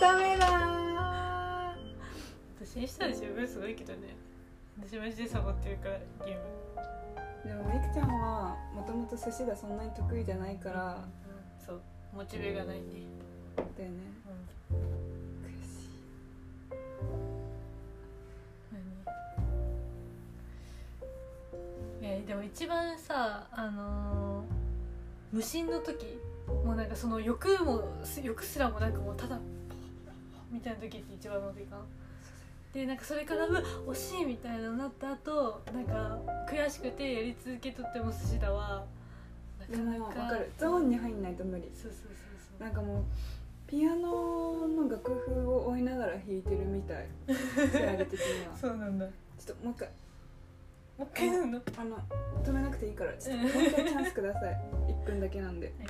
ダメだ。私にしたら十分すごいけどね。私マジでサボってるからゲーム。でもみくちゃんはもともと寿司がそんなに得意じゃないから。そう。モチベがないね。だよね。悔しい。何？えでも一番さあのー無心の時もうなんかその欲も欲すらもなんかもうただみたいな時って一番の時かなでなんかそれからうわ惜しいみたいななった後なんか悔しくてやり続けとっても寿司だわ。でなかなか。も分かる。ゾーンに入んないと無理。そうそうそうそう。なんかもうピアノの楽譜を追いながら弾いてるみたい。そうなんだ。もちょっともう一回。う一回やるの？あの止めなくていいからちょっともう一回チャンスください。1分だけなんで。あも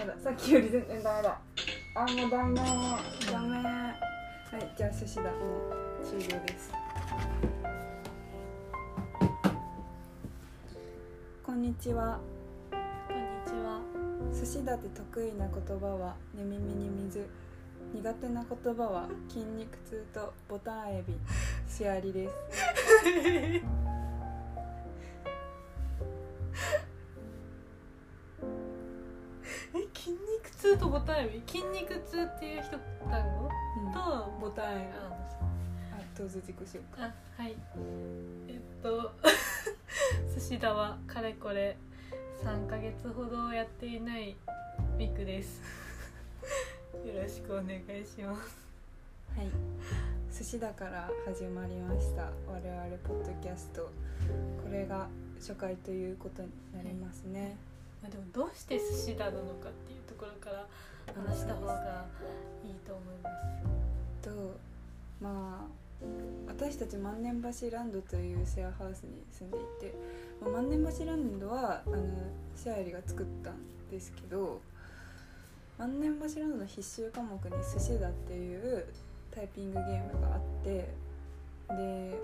メだ。さっきより全然ダメだ。あもうダメ。ダメ。はいじゃあ寿司だ。もう終了です。こんにちは。こんにちは。寿司だって得意な言葉は寝耳に水。苦手な言葉は筋肉痛とボタンエビ。シアリです筋肉痛とボタンエビ筋肉痛っていう人単語うん。とボタンエビああどうぞ自己紹介。あはい。えっと 寿司だはかれこれ3ヶ月ほどやっていないミクです。よろしくお願いします。はい。寿司だから始まりました。我々ポッドキャスト。これが初回ということになりますね、まあでもどうして寿司だなのかっていうところから話した方がいいと思います。とまあ私たち万年橋ランドというシェアハウスに住んでいて、まあ、万年橋ランドはあのシェアリが作ったんですけど万年橋ランドの必修科目に「寿司だ」っていうタイピングゲームがあってで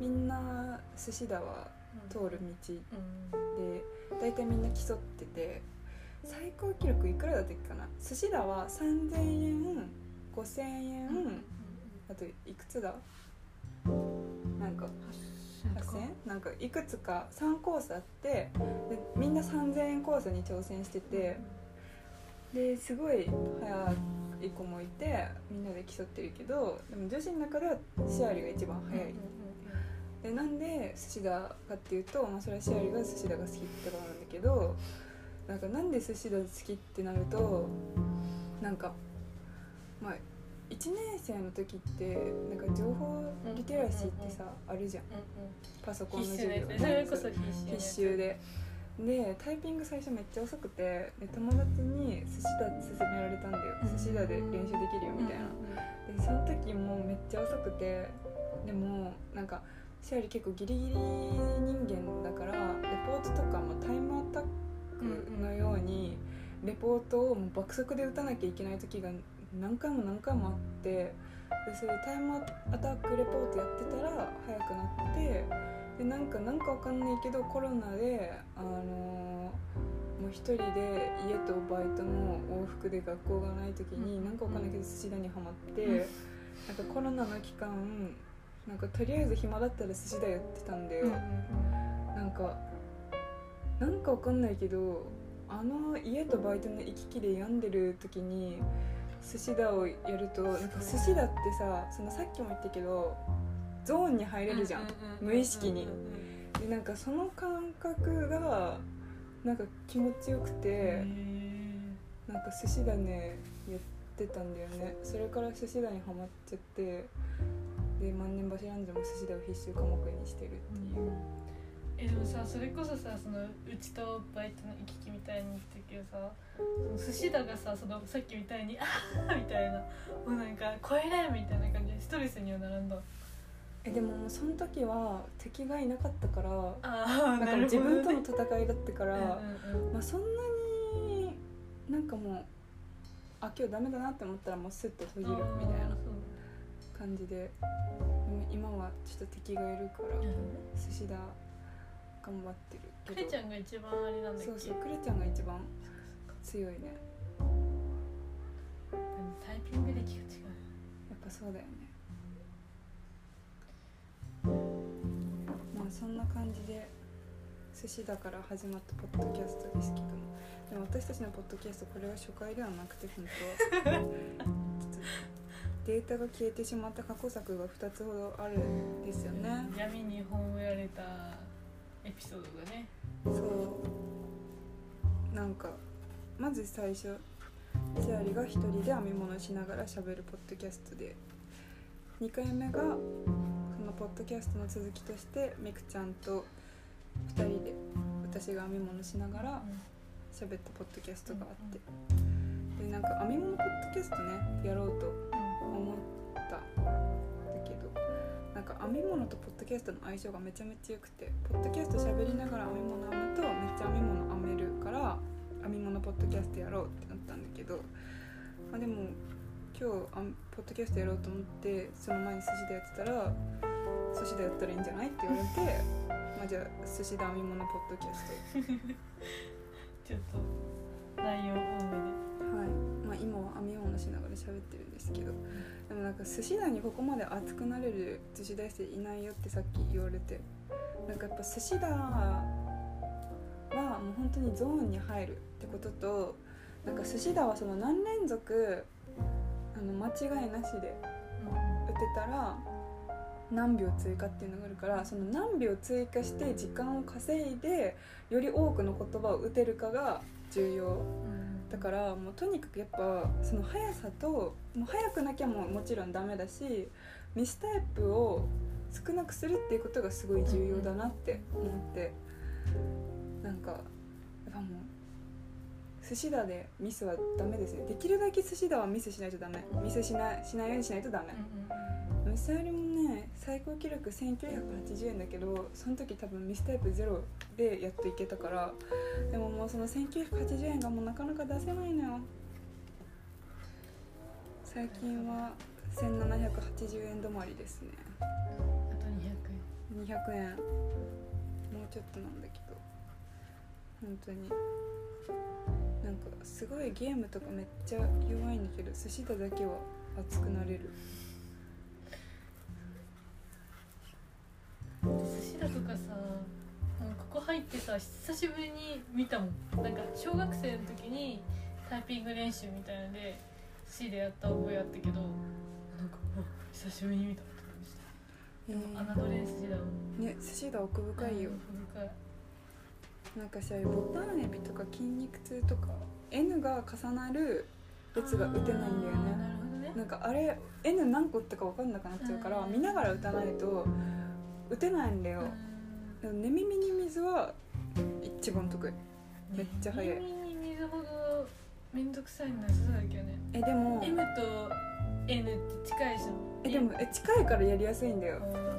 みんな寿司だは通る道。うん。で大体みんな競ってて最高記録いくらだったっけかな？寿司だは3000円5000円、あといくつだ？なんか8000なんかいくつか3コースあってでみんな3000円コースに挑戦しててですごい早い子もいてみんなで競ってるけどでも女子の中ではシアリが一番早いでなんで寿司だかっていうと、まあ、それはシアリが寿司だが好きってことなんだけどなんかなんで寿司だ好きってなるとなんかまあ1年生の時ってなんか情報リテラシーってさ、あるじゃん。パソコンの授業必修で。でタイピング最初めっちゃ遅くてで友達に寿司だって勧められたんだよ。うん寿司だで練習できるよみたいな。でその時もめっちゃ遅くてでもなんかシアリ結構ギリギリ人間だからレポートとかもタイムアタックのようにレポートをもう爆速で打たなきゃいけない時が何回も何回もあってでそれでタイムアタックレポートやってたら早くなってでなんかなんかわかんないけどコロナであのもう一人で家とバイトの往復で学校がない時になんかわかんないけど寿司だにはまってうん。なんかコロナの期間なんかとりあえず暇だったら寿司だやってたんだよ。なんかなんかわかんないけどあの家とバイトの行き来で病んでる時に寿司だをやるとなんか寿司だってさそのさっきも言ったけどゾーンに入れるじゃん。無意識に。でなんかその感覚がなんか気持ちよくてなんか寿司だねやってたんだよね。それから寿司だにはまっちゃってで万年柱んでも寿司だを必修科目にしてるっていう。えでもさそれこそさそのうちとバイトの行き来みたいに言ってるけどさその寿司だがさそのさっきみたいに「ああ!」みたいなもうなんか「超えれん!」みたいな感じでストレスにはならんだえでももうその時は敵がいなかったからああなんか自分との戦いだったから、まあ、そんなになんかもうあ今日ダメだなって思ったらもうスッと閉じるみたいな感じで。うん今はちょっと敵がいるからうん。寿司だ頑張ってるクけど。レちゃんが一番あれなんだっけ？そうそうクレちゃんが一番強いね。タイピング歴が違うやっぱそうだよね。まあそんな感じで寿司だから始まったポッドキャストですけども。でも私たちのポッドキャストこれは初回ではなくて本当 データが消えてしまった過去作が2つほどあるんですよね。闇に葬られたエピソードがね。そう。なんかまず最初シアリが一人で編み物しながら喋るポッドキャストで。2回目がそのポッドキャストの続きとしてみくちゃんと2人で私が編み物しながら喋ったポッドキャストがあって。でなんか編み物ポッドキャストねやろうと思ったんだけどなんか編み物とポッドキャストの相性がめちゃめちゃ良くてポッドキャスト喋りながら編み物編むとめっちゃ編み物編めるから編み物ポッドキャストやろうってなったんだけど、まあ、でも今日ポッドキャストやろうと思ってその前に寿司でやってたら寿司でやったらいいんじゃないって言われてまあじゃあ寿司で編み物ポッドキャスト。ちょっと内容多めで、今は編み物しながら喋ってるんですけどでもなんか寿司台にここまで熱くなれる女子大生いないよってさっき言われてなんかやっぱ寿司台はもう本当にゾーンに入るってこととなんか寿司台はその何連続あの間違いなしで打てたら何秒追加っていうのがあるからその何秒追加して時間を稼いでより多くの言葉を打てるかが重要。だからもうとにかくやっぱその速さともう速くなきゃもうもちろんダメだしミスタイプを少なくするっていうことがすごい重要だなって思って。なんかやっぱもう寿司だでミスはダメですねできるだけ寿司だはミスしないとダメ。ミスしないしないようにしないとダメ。ミスよりもね最高記録1980円だけどその時多分ミスタイプゼロでやっといけたから。でももうその1980円がもうなかなか出せないのよ。最近は1780円止まりですね。あと200円。200円。もうちょっとなんだけど。本当になんかすごいゲームとかめっちゃ弱いんだけど寿司だだけは熱くなれる寿司だとかさもうここ入ってさ久しぶりに見たもんなんか小学生の時にタイピング練習みたいので寿司でやった覚えあったけどなんか久しぶりに見たって感じした。でも侮れん筋だもんね寿司だ奥深いよ、うん深いなんかさボタンエビとか筋肉痛とか N が重なるやつが打てないんだよあーなるねほどね。なんかあれ N 何個打ったか分かんなくなっちゃうからうん。見ながら打たないと打てないんだよ。うん。でも寝耳に水は一番得意。めっちゃ早い。耳に水ほどめんどくさいのなさそうだけどね。えでも M と N って近いじゃん。えでもえ近いからやりやすいんだよ。あーそういう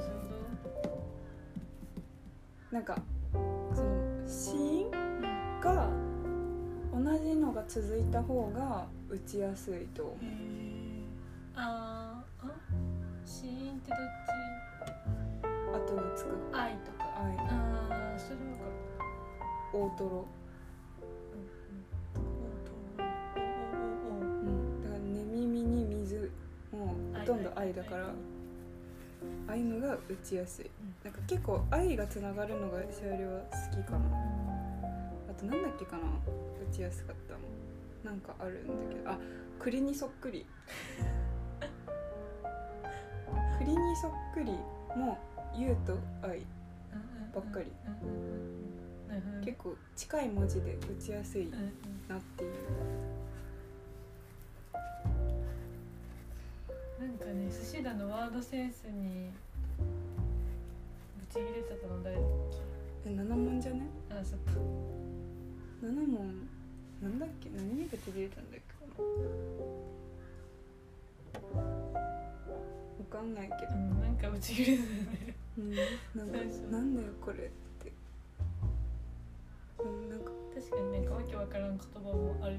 こなんかその子音とうんが同じのが続いた方が打ちやすいと思う。あーあ？死因ってどっ後につくち愛とか。愛。ああそれもか。大トロ。うん。だから寝耳に水もほとんど愛だからああいうのが打ちやすい。なんか結構愛がつながるのがシャオリは好きかなあとなんだっけかな。打ちやすかったのなんかあるんだけど。あ栗にそっくり。栗にそっくりも優と愛。ばっかり。結構近い文字で打ちやすいなっていうなんかね寿司だのワードセンスにぶち切れてたの誰だっえ7問じゃね？けあそっか。7問なんだっけ？何にぶち切れたんだっけ？かなわかんないけど。うんなんかぶち切れてたよ。ねうんなんかなんだよこれって。うんなんか。確かになんかわけわからん言葉もある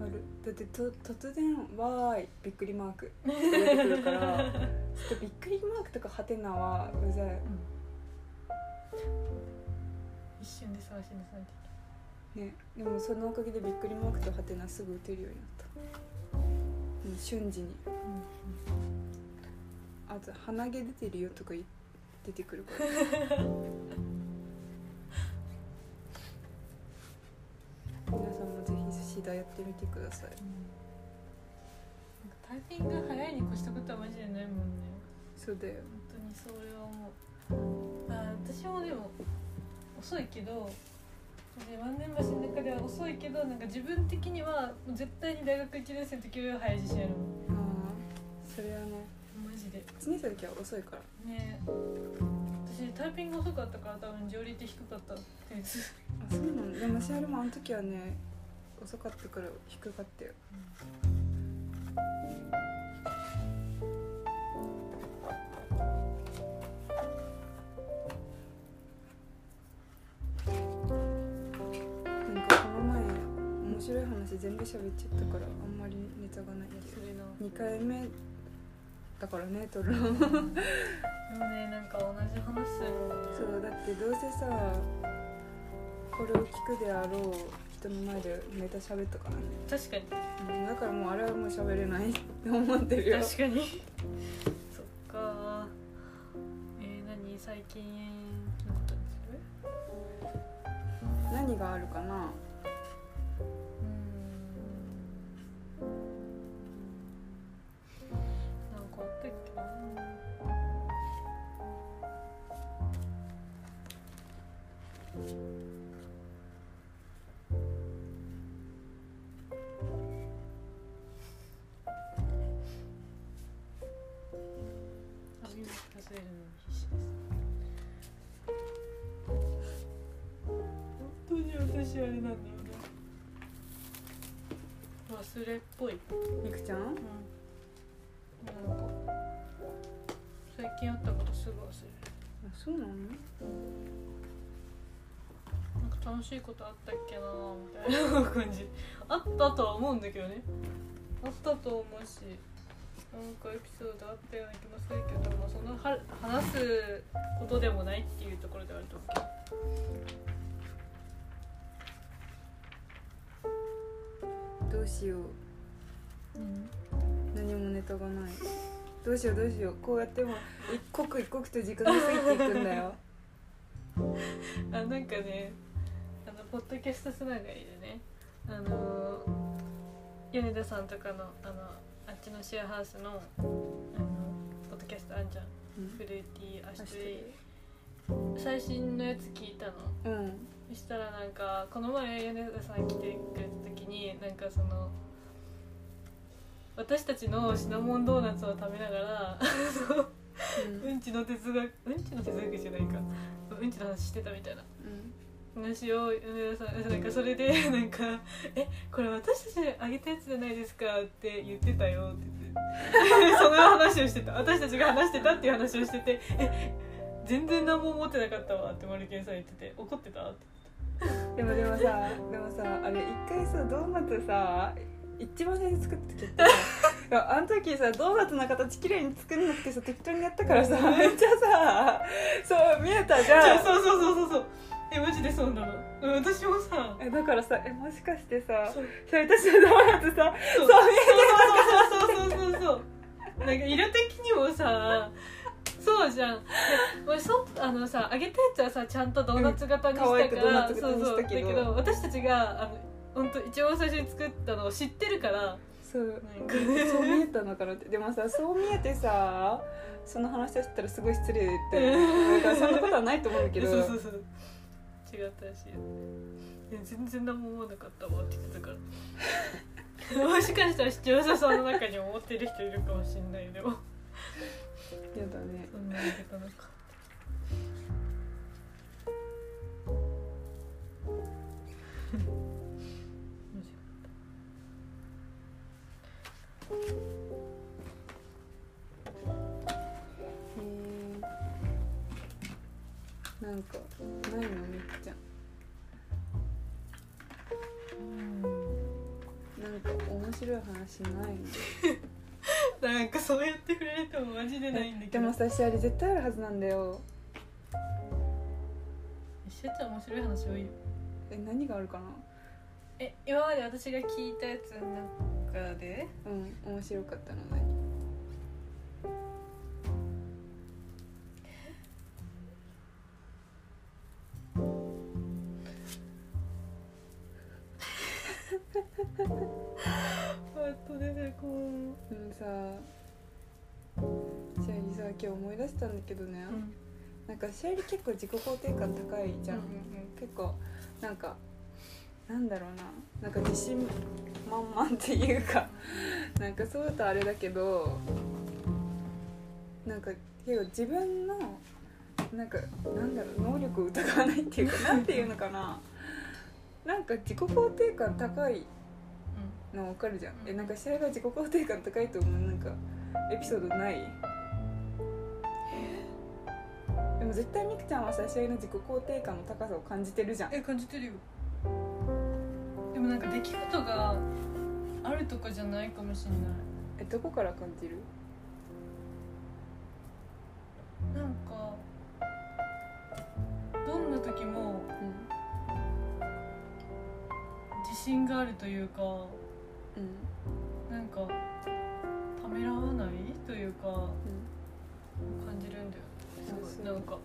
あるだってと突然「わーい」びっくりマーク。っ て出てくるからちょっとびっくりマークとかハテナはうざい。一瞬で探し出されてね。でもそのおかげでびっくりマークとハテナすぐ打てるようになった。うん瞬時に。きたあと鼻毛出てるよとか言出てくるから もぜひ寿司だやってみてくださいタイピングが早いに越したことはマジでないもんね。そうだよ。本当にそれは思う。あ私もでも遅いけどで万年橋の中では遅いけどなんか自分的には絶対に大学1年生の時よりは早い自信あるもん。ああそれはね。マジで。1年生の時は遅いから。ね。私タイピング遅かったから多分上率低かった点数あそうなの。でもシャルもあの時はね遅かったから低かったよ。なんかこの前面白い話全部喋っちゃったからあんまりネタがないんだそれの2回目だからね撮るの。でもねなんか同じ話する。もんねそうだってどうせさこれを聞くであろう人の前でネタ喋ったからね。確かに。うんだからもうあれはもう喋れないって思ってるよ。確かに。そっか。えー、何？最近のことにする？何があるかな？忘れっぽい。みくちゃん？うん。なんか最近あったことすぐ忘れる。あそうなの？なんか楽しいことあったっけなみたいな感じ。あったとは思うんだけどね。あったと思うしなんかエピソードあったような気もするけど、まあ、そのは話すことでもないっていうところではあると思うけどどうしよう。うん。何もネタがない。どうしようどうしよう。こうやっても一刻一刻と時間が過ぎていくんだよ。あなんかねあのポッドキャストつながりでねあの米田さんとかのあのあっちのシェアハウスのあのポッドキャストあんじゃん。うん。フルーティーアシュレイ最新のやつ聞いたの。うん。そしたらなんかこの前米田さん来てくれた時になんかその私たちのシナモンドーナツを食べながらうん。うんちの哲学うんちの哲学じゃないか。うんちの話してたみたいな。話を米田さんなんかそれでなんか「えこれ私たちあげたやつじゃないですか」って言ってたよって言って。その話をしてた。私たちが話してたっていう話をしてて「え全然何も思ってなかったわってマルケンさん言ってて怒ってた？ってでもでもさ でもさあれ一回さドーナツさ一番最初作ったきて あの時さドーナツの形綺麗に作んなくてさ適当にやったからさめっちゃさそう見えたじゃん。そうそうそうそうそうえマジでそうなの？私もさ。えだからさえもしかしてさそう。私のドーナツさそう。見えてたそうそうそうそうそうそう。なんか色的にもさそうじゃん。で俺そあのさ揚げたやつはさちゃんとドーナツ型にしたから、ナツ型にしたけどそうそう。だけど私たちがあの本当一番最初に作ったのを知ってるからそう。そう見えたのかなってでもさそう見えてさその話をしてたらすごい失礼って。だからそんなことはないと思うんだけど。そうそうそう。違ったらしい全然何も思わなかったわって言ってたから。もしかしたら視聴者さんの中に思ってる人いるかもしんないよでもやだね。そん。な言い方なんかへえなんかないのみっちゃ。ん。なんか面白い話ないの？なんかそうやって触れてもマジでないんだけど。でもさシャリ絶対あるはずなんだよ。しーちゃん面白い話多いよ。え何があるかな？え今まで私が聞いたやつの中でうん面白かったの何今日思い出したんだけどね、うん。なんかシャリ結構自己肯定感高いじゃん、結構なんかなんだろうな。なんか自信満々っていうかなんかそうだとあれだけどなんか結構自分のなんかなんだろう能力を疑わないっていうかなんていうのかな。なんか自己肯定感高いの分かるじゃん。えなんか試合が自己肯定感高いと思う？なんかエピソードない？絶対みくちゃんはさ試合の自己肯定感の高さを感じてるじゃん。え感じてるよ。でもなんか出来事があるとかじゃないかもしれない。えどこから感じる？なんかどんな時もう自信があるというかん。うん。なんかためらわないというかうん。感じるんだよすごいなんか。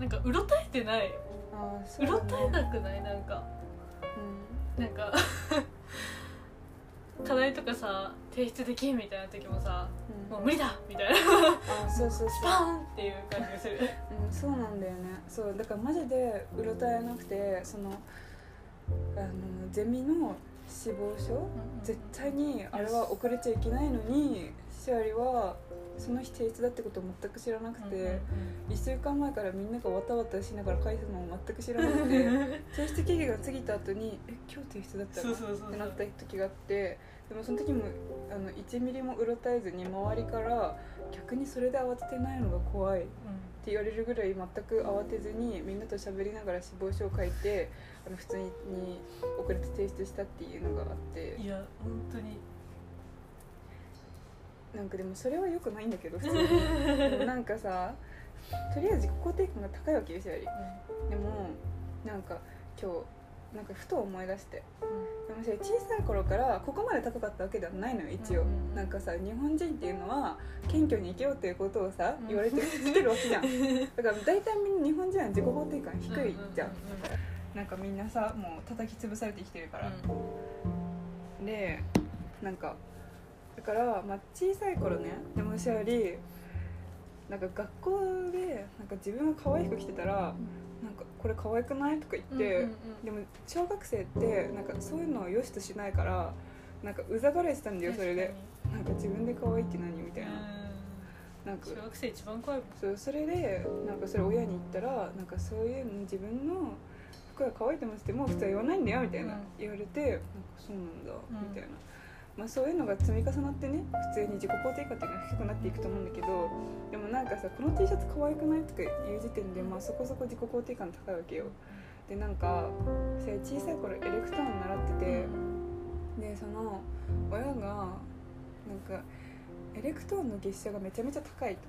なんかうろたえてない。ああそうろたえねなくない？なんか。うなんか。課題とかさ提出できんみたいな時もさん。もう無理だ！みたいな。あそうそうそう。スパーンっていう感じがする。うん、そうなんだよね。そうだからマジでうろたえなくてそのあのゼミの志望書？絶対にあれは遅れちゃいけないのにシアリはその日提出だってことを全く知らなくて、1週間前からみんながわたわたしながら返すのを全く知らなくて 提出期限が過ぎた後に「え今日提出だったの?」ってなった時があってでもその時もあの1ミリもうろたえずに周りから逆にそれで慌ててないのが怖いって言われるぐらい全く慌てずにみんなと喋りながら志望書を書いてあの普通に遅れて提出したっていうのがあって。いや本当になんかでもそれは良くないんだけど普通に。でもなんかさとりあえず自己肯定感が高いわけですより。でもなんか今日なんかふと思い出して。でもさ小さい頃からここまで高かったわけではないのよ一応、うんうんうん。なんかさ日本人っていうのは謙虚に生きようっていうことをさうん。言われてきてるわけじゃん。だから大体みんな日本人は自己肯定感低いじゃん,、なんかみんなさもう叩き潰されてきてるから、でなんかから、まあ、小さい頃ねでもしありなんか学校でなんか自分が可愛い服着てたらなんかこれ可愛くないとか言って、うんうんでも小学生ってなんかそういうのを良しとしないからなんかうざがられてたんだよそれで。なんか自分で可愛いって何みたいな。なんか小学生一番怖いそうそれでなんかそれ親に言ったらなんかそういうの自分の服が可愛いと思ってても普通は言わないんだよみたいなうん。言われてなんかそうなんだうん。みたいな、まあ、そういうのが積み重なってね普通に自己肯定感っていうのは低くなっていくと思うんだけどでもなんかさこの T シャツ可愛くないとか言う時点で、まあ、そこそこ自己肯定感高いわけよ。でなんか小さい頃エレクトーン習っててでその親がなんかエレクトーンの月謝がめちゃめちゃ高いと。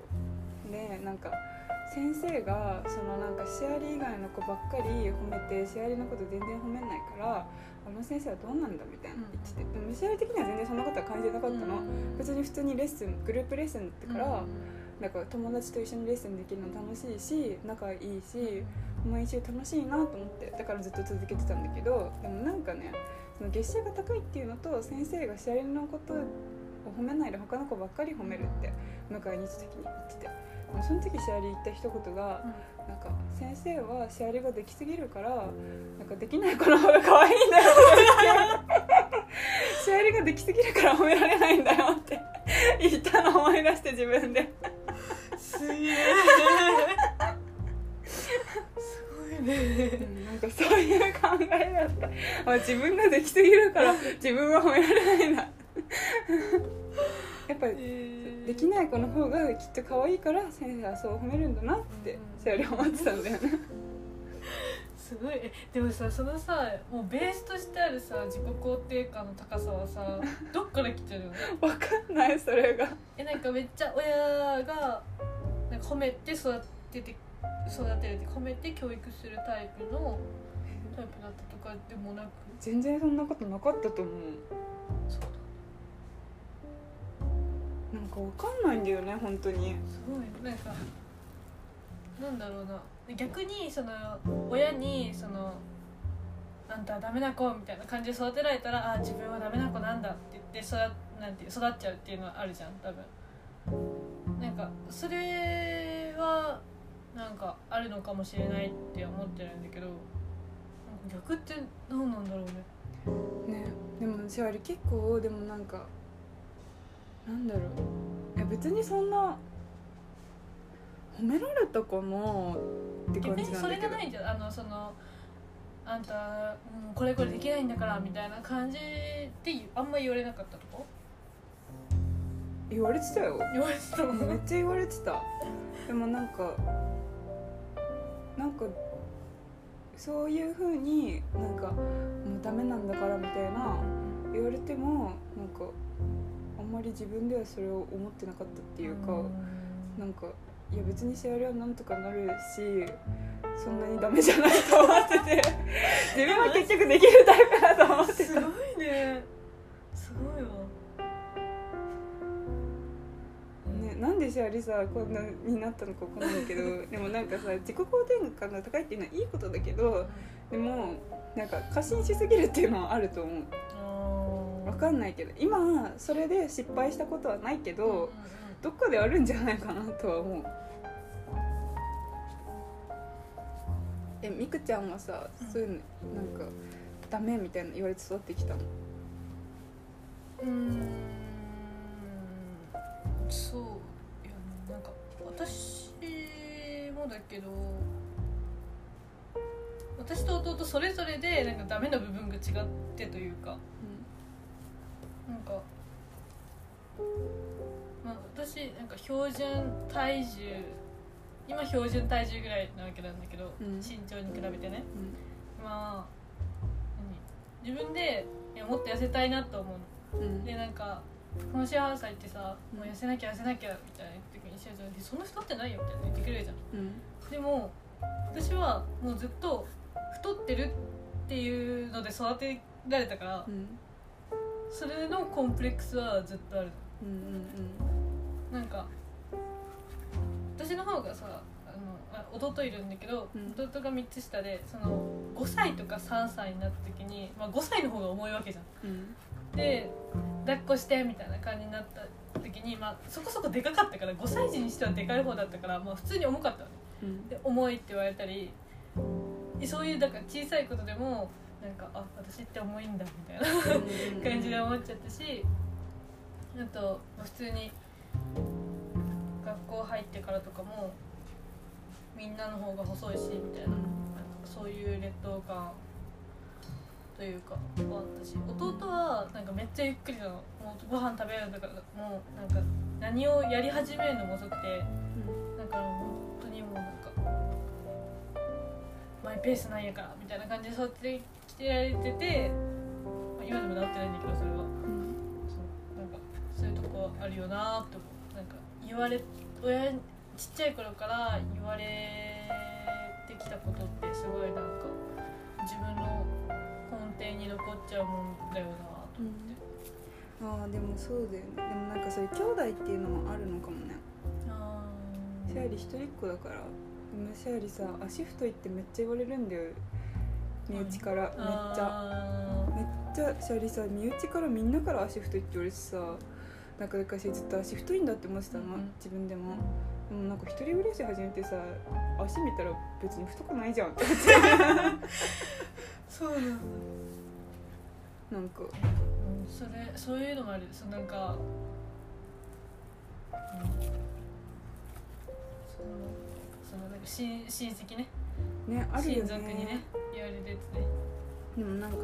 でなんか先生がそのなんかシアリ以外の子ばっかり褒めてシアリのこと全然褒めないからあの先生はどうなんだみたいな言っててでもシアリ的には全然そんなことは感じてなかったの別に普通にレッスングループレッスンだったからなんか友達と一緒にレッスンできるの楽しいし仲いいし毎週楽しいなと思ってだからずっと続けてたんだけどでもなんかねその月謝が高いっていうのと先生がシアリのことを褒めないで他の子ばっかり褒めるって迎えに行った時に言っててその時シアリ言った一言がなんか先生はシアリができすぎるからなんかできない子の方が可愛いんだよって。言ってシアリができすぎるから褒められないんだよって。言ったの思い出して自分で。すげえ。すごいね。なんかそういう考えだった、まあ、自分ができすぎるから自分は褒められないんだ やっぱりできない子の方がきっと可愛いから先生はそう褒めるんだなってそれ思ってたんだよね。すごい。えでもさそのさもうベースとしてあるさ自己肯定感の高さはさ どっから来てるの？わかんないそれが。えなんかめっちゃ親がなんか褒めて育てて育てるって褒めて教育するタイプのタイプだったとかでもなく。全然そんなことなかったと思うなんかわかんないんだよね本当に。すごい。なんかなんだろうな。逆にその親にそのあんたはダメな子みたいな感じで育てられたらあ自分はダメな子なんだって言って育なんて育っちゃうっていうのはあるじゃん多分。なんかそれはなんかあるのかもしれないって思ってるんだけど逆って何なんだろうね。ねでも私あれ結構でもなんかなんだろう。いや別にそんな褒められたかなって感逆にそれじなんだけど。がないんじゃんあのそのあんた、うん、これこれできないんだからみたいな感じで言うあんま言われなかったとこ？言われてたよ。言われてたの？めっちゃ言われてた。でもなんかなんかそういうふうになんかもうダメなんだからみたいな言われてもなんかあんまり自分ではそれを思ってなかったっていうか、なんかいや別にシェアリはなんとかなるしそんなにダメじゃないと思ってて 自分は結局できるタイプだと思ってた。すごいね。すごいわなんでシェアリさこんなになったのかわかんないけど でもなんかさ自己肯定感が高いっていうのはいいことだけどでもなんか過信しすぎるっていうのはあると思う。あわかんないけど今それで失敗したことはないけど、どっかであるんじゃないかなとは思う。えみくちゃんはさうん。そういうのなんかダメみたいな言われて育ってきたの？うーん。そう私もだけど私と弟それぞれでなんかダメな部分が違ってというかなんか、まあ、私なんか標準体重今標準体重ぐらいなわけなんだけど、うん。身長に比べてね。うまあ何？自分でいやもっと痩せたいなと思ううん。でなんかこのシェアハウス入ってさもう痩せなきゃ痩せなきゃみたいな時にシェアちゃんそんな太ってないよみたいな言ってくれるじゃん。うん。でも私はもうずっと太ってるっていうので育てられたからうん。それのコンプレックスはずっとあるうんうんなんか私の方がさあのあ弟いるんだけど、うん。弟が3つ下でその5歳とか3歳になった時に、まあ、5歳の方が重いわけじゃん。うん。で抱っこしてみたいな感じになった時に、まあ、そこそこでかかったから5歳児にしてはでかい方だったから、まあ、普通に重かったのね。うん。で重いって言われたりそういうだから小さいことでもなんかあ私って重いんだみたいな感じで思っちゃったしあとまあ普通に学校入ってからとかもみんなの方が細いしみたいなそういう劣等感というかはあったし弟はなんかめっちゃゆっくりなの。もうご飯食べるとかもうなんか何をやり始めるのも遅くてだから本当にもうなんかマイペースなんやからみたいな感じで育ってきてられてて、まあ、今でもなってないんだけどそれは。そうなんかそういうとこあるよなって思う。なんか言われ親ちっちゃい頃から言われてきたことってすごいなんか自分の根底に残っちゃうもんだよなと思って、ああでもそうだよね。でもなんかそういう兄弟っていうのもあるのかもね。あー。シャーリ一人っ子だから。でもシャーリさ足太いってめっちゃ言われるんだよ。身内から。めっちゃ。あめっちゃシャーリさ身内からみんなから足太いって言われてさ。なんか昔ずっと足太いんだって思ってたの、うん。自分でも。でもなんか一人暮らし始めてさ足見たら別に太くないじゃんって思って そうなんだ。なんか。うんそれそういうのもある。そのなんか、うん、そのそのなんか親親戚ね。ねあるよね。親族にね言われるやつね。でもなんか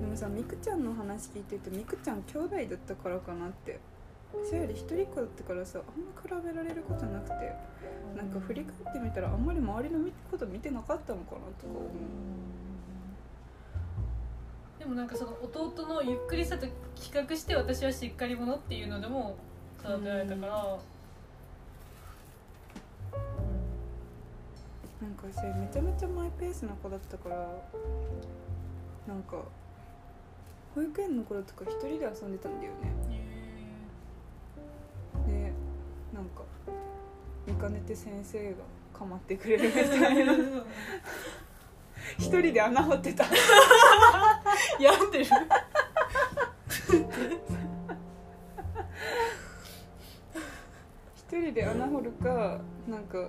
でもさみくちゃんの話聞いてるとみくちゃん兄弟だったからかなって。シャーリ一人っ子だったからさあんま比べられることなくて。なんか振り返ってみたらあんまり周りのこと見てなかったのかなとか思うでもなんかその弟のゆっくりさと比較して私はしっかり者っていうのでも育てられたから、なんかさめちゃめちゃマイペースな子だったから。なんか保育園の頃とか一人で遊んでたんだよね。うんでなんか見かねて先生が構ってくれるみたいな 一人で穴掘ってた。病んでる。一人で穴掘るかなんか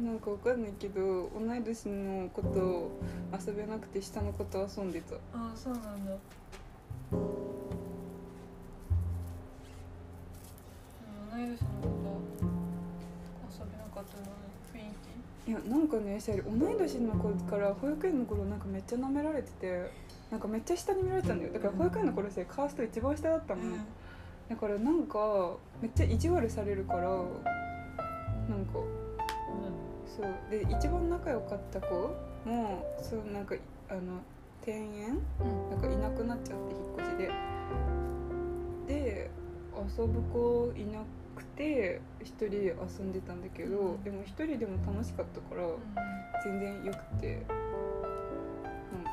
なんかわかんないけど同い年の子と遊べなくて下の子と遊んでた。ああそうなんだ。うん同い年の子と遊べなかったのは雰囲いやなんかねシャリ同い年の子から保育園の頃なんかめっちゃ舐められててなんかめっちゃ下に見られてたんだよ。だから保育園の頃さカースト一番下だった気の、だからなんかめっちゃ意地悪されるからなんかそう。で一番仲良かった子もそうなんかあの転園うん。なんかいなくなっちゃって引っ越しで。で遊ぶ子いなくて一人で遊んでたんだけど、うん。でも一人でも楽しかったから全然よくてなんか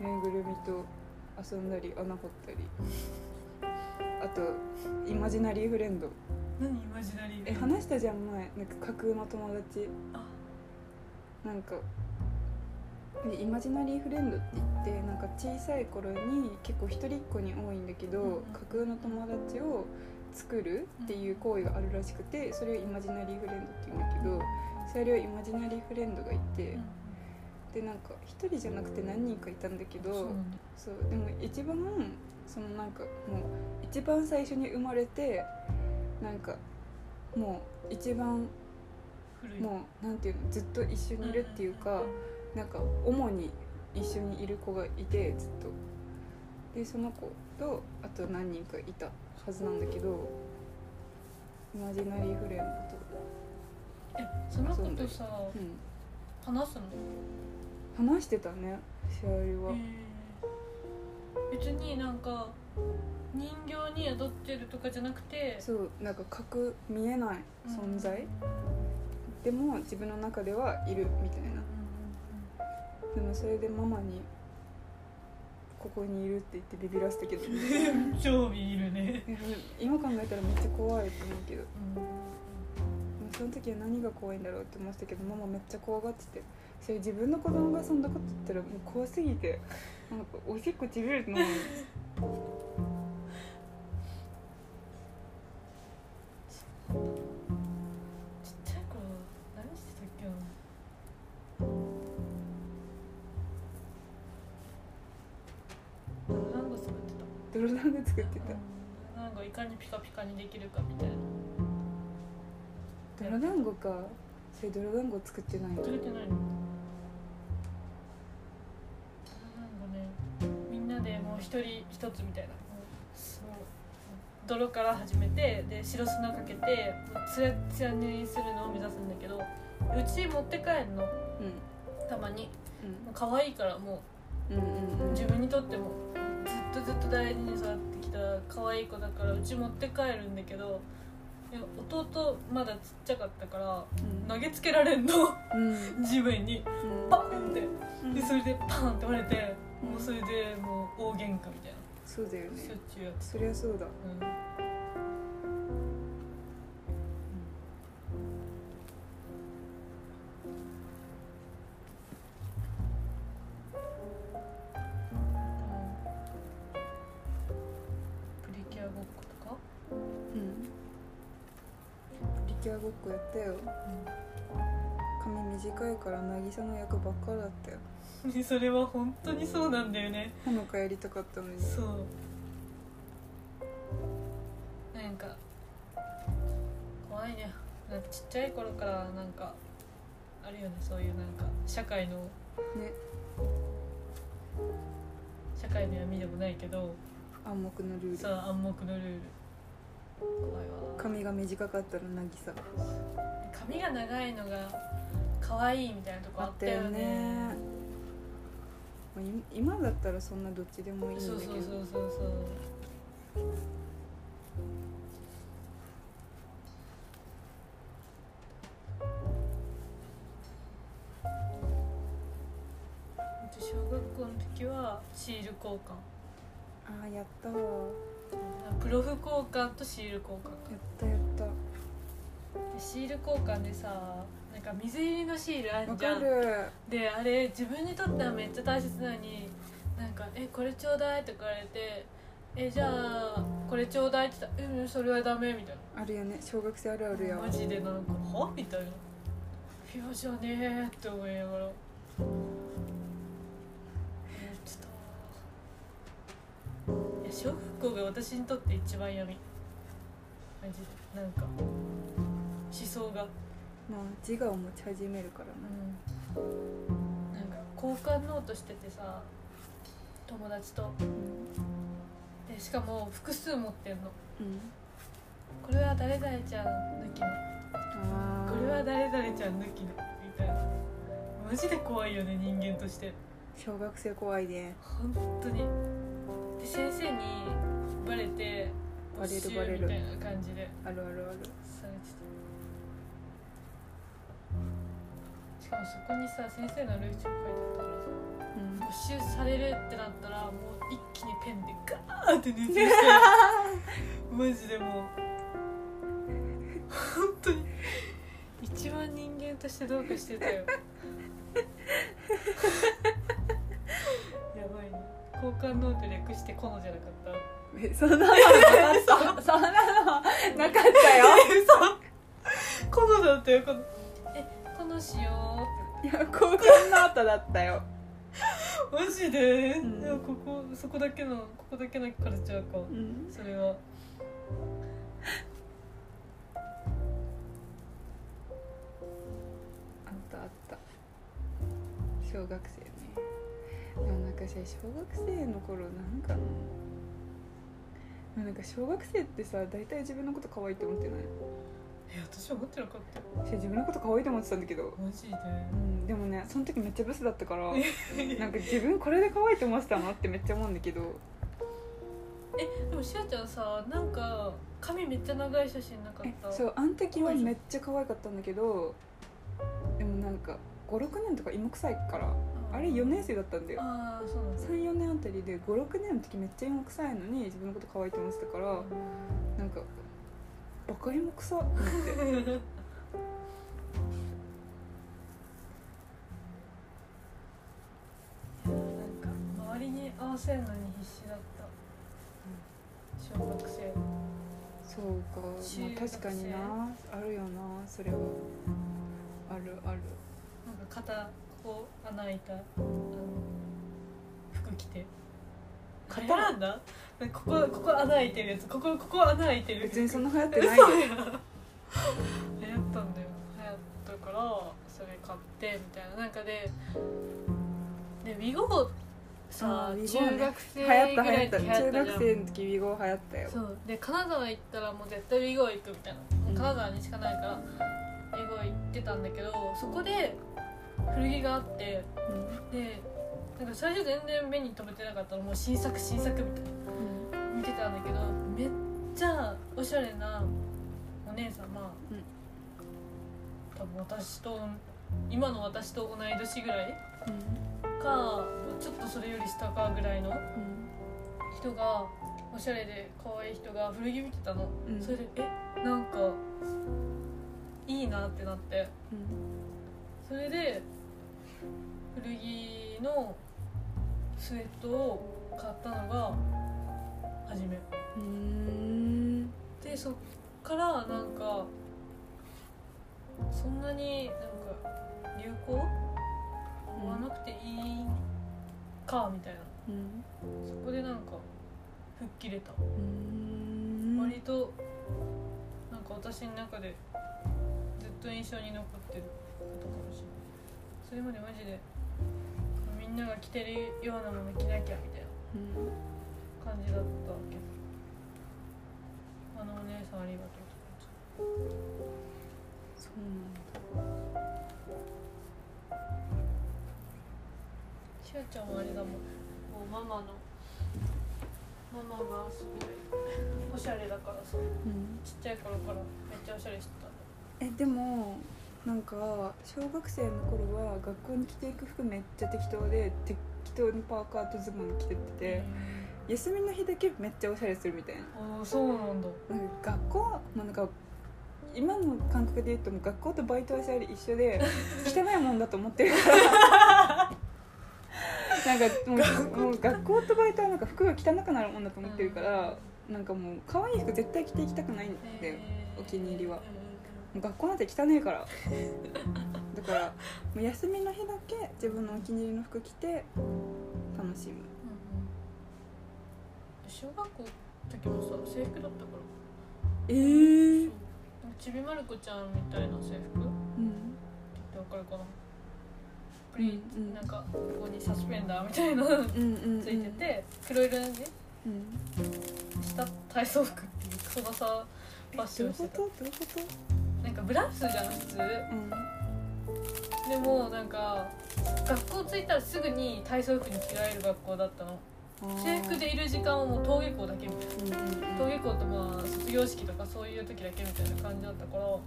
ぬいぐるみと遊んだり穴掘ったりあとイマジナリーフレンド。何イマジナリーえ話したじゃん前。なんか架空の友達。あ。なんかでイマジナリーフレンドって言ってなんか小さい頃に結構一人っ子に多いんだけど、うん。うん架空の友達を作るっていう行為があるらしくてそれをイマジナリーフレンドって言うんだけどそれをイマジナリーフレンドがいて、でなんか一人じゃなくて何人かいたんだけどそうなんだ。そうでも一番そのなんかもう一番最初に生まれてなんかもう一番もうなんていうのずっと一緒にいるっていうか、なんか主に一緒にいる子がいてずっと。でその子とあと何人かいたはずなんだけどイマジナリーフレンドと、えその子とさうん、話すの？話してたね試合は、えー。別になんか人形に宿ってるとかじゃなくて？そうなんか核見えない存在、でも自分の中ではいるみたいなでもそれでママに「ここにいる」って言ってビビらせたけど、うん興味いるね。え今考えたらめっちゃ怖いと思うけど。でもその時は何が怖いんだろうって思ってたけどママめっちゃ怖がってて。それ自分の子供がそんなこと言ったらもう怖すぎてなんかおしっこちびれると思うた泥団子作ってた。うんなんかいかにピカピカにできるかみたいな。泥団子か。それ泥団子作ってないの？作れてないの？泥団子ねみんなでもう一人一つみたいな。泥から始めてで白砂かけてツヤツヤにするのを目指すんだけどうち持って帰るの。うたまに。ん。もう可愛いからもうんうんうん自分にとってもずっとずっと大事に育ってきた可愛い子だからうち持って帰るんだけどいや弟まだちっちゃかったから投げつけられんの。うん。地面に。うん。バーンって。うん。でそれでパンって割れてうん。もうそれでもう大喧嘩みたいな。そうだよね。しょっちゅうやってそりゃそうだ。うんごっこやったよ。髪短いから渚の役ばっかだったよ。う んそれは本当にそうなんだよね。ほのかやりたかったのに。そう。なんか怖いね。なんかちっちゃい頃からなんかあるよね。そういうなんか社会のね。社会の闇でもないけど。暗黙のルール。さあ暗黙のルール髪が短かったら渚髪が長いのが可愛いみたいなとこあったよね。まあい今だったらそんなどっちでもいいんだけど。そうそうそうそう小学校の時はシール交換。ああやったわプロフ交換とシール交換やったやった。でシール交換でさなんか水入りのシールあわんじゃん。かる。であれ自分にとってはめっちゃ大切なのになんか「えこれちょうだい」とか言われて「えじゃあこれちょうだい」って言ったら「うんそれはダメ」みたいあるよね。小学生あるあるやなマジでなんか「は?」みたいな「いやじゃねえ」って思いながらいや小学校が私にとって一番闇。マジで。なんか思想が。まあ自我を持ち始めるからな。うん。なんか交換ノートしててさ友達と。でしかも複数持ってんの。うん。これは誰々ちゃん抜きの。これは誰々ちゃん抜きの。みたいな。マジで怖いよね人間として。小学生怖いね。本当にで先生にバレてバレるバレるみたいな感じで。あるあるある。されてた。しかもそこにさ先生のルーチを書いてあったからさうん。没収されるってなったらもう一気にペンでガーって熱 してマジでもう本当に。一番人間としてどうかしてたよ交換ノート略してコノじゃなかった？えそんなのなかった？そんなのなかったよ。嘘。コノだったよ。この。えコノしよう。いや交換ノートだったよ。マジで、うん。いやここそこだけのここだけのカルチャーか。うん。それは。あったあった。小学生。ねでもなんかさ小学生の頃なんかななんか小学生ってさ大体自分のこと可愛いって思ってない？え私は思ってなかった。自分のこと可愛いと思ってたんだけど。マジで？うんでもねその時めっちゃブスだったから なんか自分これで可愛いと思ってたのってめっちゃ思うんだけど。えでもしあちゃんさなんか髪めっちゃ長い写真なかっえたそうあの時はめっちゃ可愛かったんだけどでもなんか56年とか芋臭いから。ああれ4年生だったんだよ。34年あたりで56年の時めっちゃ芋臭いのに自分のこと可愛いと思ってたからなんかバカ芋臭っって。周りに合わせるのに必死だった、小学生そうか、まあ、確かにな。あるよな。それは。あるある。なんか肩こう穴開いたあの服着て。肩肩なんだ？ここここ穴開いてるやつ。ここここ穴開いてる。別にそんな流行って嘘ないよ。や流行ったんだよ。流行ったからそれ買ってみたいな。なんかででウィゴさあね。中学生ぐらい行った流行った。中学生の時ウィゴ流行ったよ。そう。で金沢行ったらもう絶対ウィゴ行くみたいな、うん。金沢にしかないからウィゴ行ってたんだけどそこで古着があってでなんか最初全然目に留めてなかったのもう新作新作みたいな。見てたんだけどめっちゃおしゃれなお姉様、うん。多分私と今の私と同い年ぐらいうん。かちょっとそれより下かぐらいのうん。人がおしゃれで可愛い人が古着見てたの、うん。それでえなんかいいなってなって。うんそれで古着のスウェットを買ったのが初め。でそっからなんかそんなになんか流行追わなくていいかみたいな。うんそこでなんか吹っ切れた。割となんか私の中でずっと印象に残ってる。ことかもしれないそれまでマジでみん。なが着てるようなもの着なきゃみたいなうん感じだったけどあのお姉さんありがとうそうなんだしあちゃんはあれだもんもうママのママがすごいおしゃれだからさうん。ちっちゃい頃からめっちゃおしゃれしてたえでもなんか小学生の頃は学校に着ていく服めっちゃ適当で適当にパーカーとズボン着てってて休みの日だけめっちゃおしゃれするみたいな。ああそうなんだ。なんか学校まあなんか今の感覚で言うともう学校とバイトは一緒で 汚いもんだと思ってるから。なんかもうもう学校とバイトはなんか服が汚くなるもんだと思ってるからなんかもう可愛い服絶対着ていきたくないんだよお気に入りは。もう学校なんて汚ねえから。だからもう休みの日だけ自分のお気に入りの服着て楽しむ。小学校の時もさ制服だったから。えー、ちびまる子ちゃんみたいな制服？うん。ってわかるかなプリうんうん。なんかここにサスペンダーみたいなのうんうんうん。ついてて黒色のねうん。下体操服っていうクソダサファッシどういうこョンしてたと？どういうこなんかブラウスじゃん普通。でもなんか学校着いたらすぐに体操服に着替える学校だったの。制服でいる時間はもう登下校だけみたいな。登下校とまあ卒業式とかそういう時だけみたいな感じだったから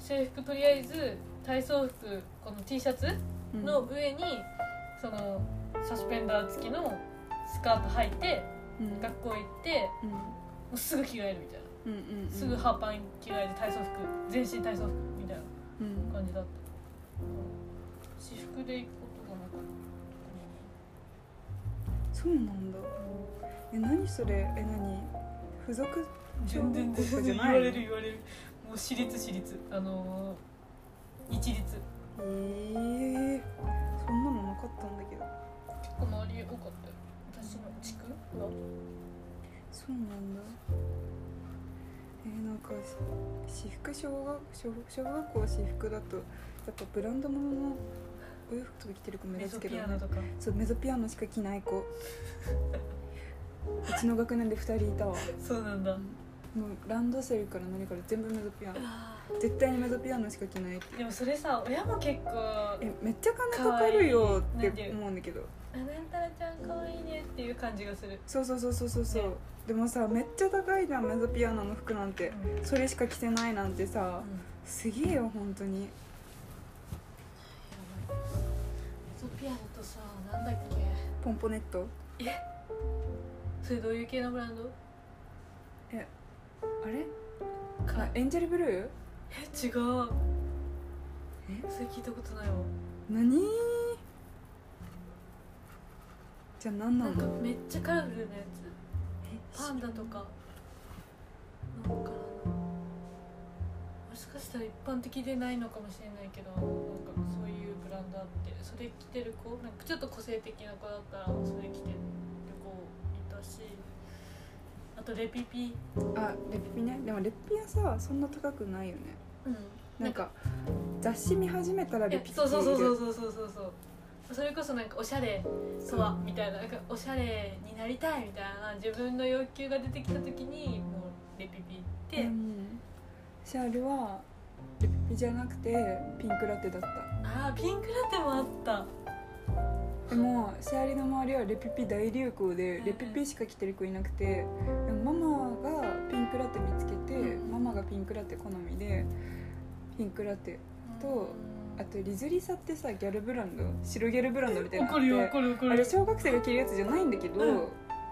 制服とりあえず体操服この T シャツうんの上にそのサスペンダー付きのスカート履いてうん。学校行ってうん。もうすぐ着替えるみたいなうん。うん。うん。すぐハーパン着替えて体操服全身体操服みたいな感じだった私服で行くことがなかったそうなん。だえ何それえ何付属全然全然言われる言われるもう私立私立あのー一律えー、そん。なのなかったん。だけど結構周り多かったよ私の地区がそうなん。だ、なんか私服小学小小学校私服だとやっぱブランド物のお洋服とか着てる子目立つけどねそうメゾピアノしか着ない子。うちの学年で2人いたわ。そうなんだ。もうランドセルから何から全部メゾピアノ。あ絶対にメゾピアノしか着ないって。ーでもそれさ親も結構あえめっちゃ金かかるよって思うんだけどなんたらちゃん可愛いねっていう感じがする、そうそうそうそうそうそう、ね。でもさめっちゃ高いじゃんメゾピアノの服なんて。うん。それしか着てないなんてさすげえよ本当に。メゾピアノとさなんだっけ？ポンポネット？それどういう系のブランド？あれ？か。あエンジェルブルー？え違う。え？それ聞いたことないわ。何？じゃあ何ななんかのめっちゃカラフルなやつ。パンダとか。なんかな。もしかしたら一般的でないのかもしれないけどなんかそういうブランドあってそれ着てる子なんかちょっと個性的な子だったらそれ着てる子いたしあとレピピ。あレッピね。でもレッピはさそんな高くないよね。うん。なんか雑誌見始めたらレピそう。そうそうそううそうそうそうそうそれこそなんかおしゃれとはみたいななんかおしゃれになりたいみたいな自分の欲求が出てきた時にもうレピピって、うん。シャールはレピピじゃなくてピンクラテだった。ああピンクラテもあった。でもシャーリの周りはレピピ大流行でレピピしか着てる子いなくてでもママがピンクラテ見つけてうんママがピンクラテ好みでピンクラテとあとリズリサってさギャルブランド？白ギャルブランドみたいなのあって。怒るよ怒る怒る。あれ小学生が着るやつじゃないんだけど、うん。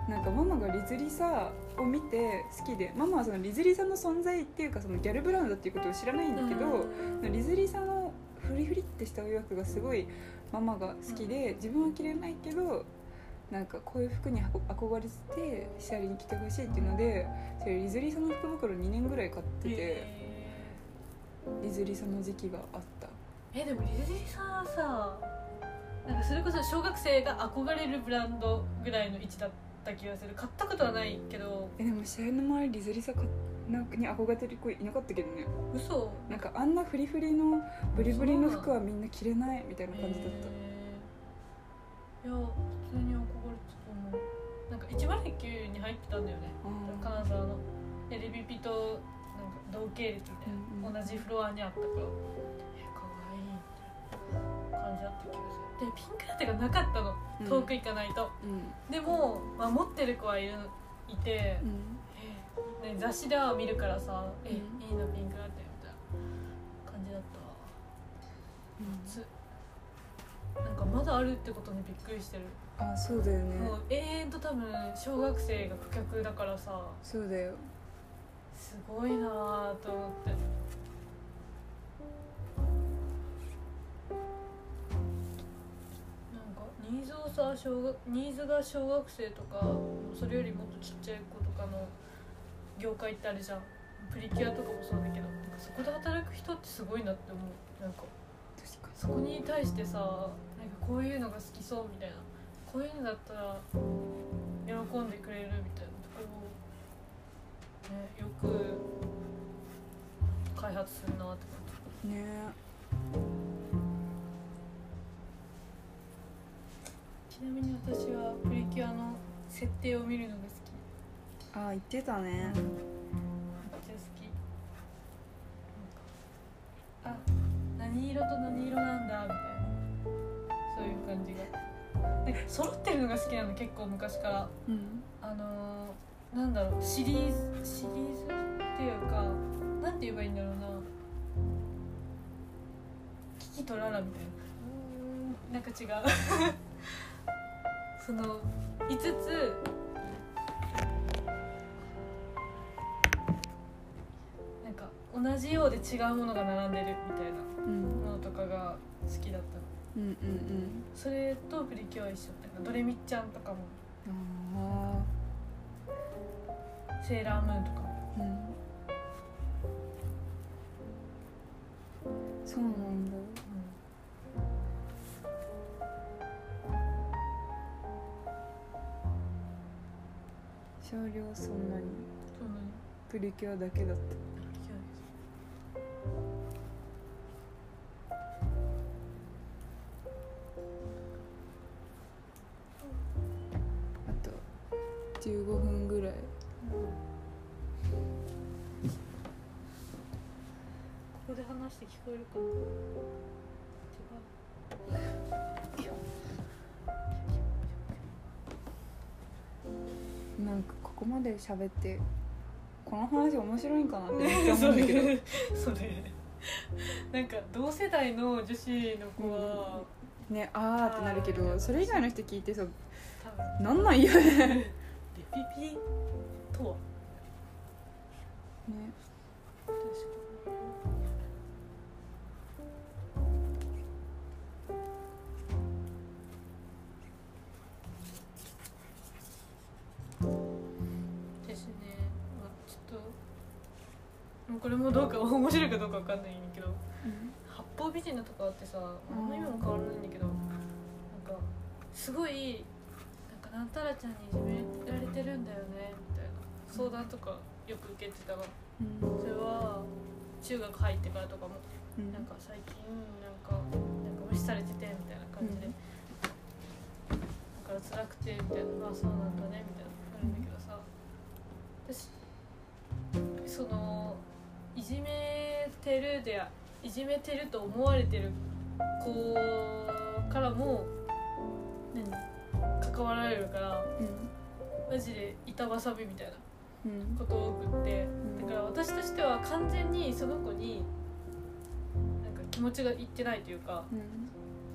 なんかママがリズリサを見て好きでママはそのリズリサの存在っていうかそのギャルブランドっていうことを知らないんだけど、リズリサのフリフリってしたお洋服がすごいママが好きで、自分は着れないけどなんかこういう服に憧憧れててシャリに着てほしいっていうのでそれリズリサの福袋2年ぐらい買ってて、えリズリサの時期があったーえでもリズリーさんさなんかそれこそ小学生が憧れるブランドぐらいの位置だった気がする。買ったことはないけど。えでもシャリの周りリズリサかなんかに憧れてる子いなかったけどね。嘘？なんかあんなフリフリのブリブリの服はみんな着れないみたいな感じだった、えー。いや普通に憧れてたと思う。なんか109に入ってたんだよね。あ金沢の。でレビピとなんか同系列みたいな、うんうん。同じフロアにあったから感じだった気がするでピンクラテがなかったの。うん。遠く行かないと、うん。でも、まあ、持ってる子はいるいて、うん。ね、雑誌では見るからさ「えうん。いいなピンクラテ」みたいな感じだったわ。つなんかまだあるってことにびっくりしてる、あそうだよね。もう永遠と多分小学生が顧客だからさ。そうだよ。すごいなぁと思ってニーズをさ小学ニーズが小学生とかそれよりもっとちっちゃい子とかの業界ってあるじゃん。プリキュアとかもそうだけどそこで働く人ってすごいなって思う。なんかそこに対してさなんかこういうのが好きそうみたいな。こういうのだったら喜んでくれるみたいなところを、ね、よく開発するなって感にねなみに私はプリキュアの設定を見るのが好き。あ言ってたね。めっちゃ好き。あ何色と何色なんだみたいな。そういう感じが。なんか揃ってるのが好きなの結構昔から。うん。あのー、なんだろうシリーズシリーズっていうかなんて言えばいいんだろうな。キキとララみたいな。うーん。なんか違うその5つ。なんか同じようで違うものが並んでるみたいなうん。ものとかが好きだった。のうんうん。それとプリキュア一緒。なんかドレミちゃんとかも。セーラームーンとかも。あうん。そうなんだ少量そんなに。そんなにプリキュアだけだったあと15分ぐらい。ここで話して聞こえるかな違う。なんかここまで喋ってこの話面白いんかなってめっちゃ思うんだけど。それなんか同世代の女子の子は、ねあーってなるけどそれ以外の人聞いてさなんなんよね。レピピとは？ねこれもどうか面白いかどうかわかんないんだけど八方美人のとかあってさあんま今も変わらないんだけどなんかすごいなんかなんたらちゃんにいじめられてるんだよねみたいな相談とかよく受けてたのそれは中学入ってからとかもなんか最近なんかなんか無視されててみたいな感じで、だから辛くてみたいな「ああそうなんだね」みたいななるんだけどさ。私そのいじめてるでいじめてると思われてる子からも何関わられるからマジで板挟みみたいなこと多くって。だから私としては完全にその子になんか気持ちがいってないというか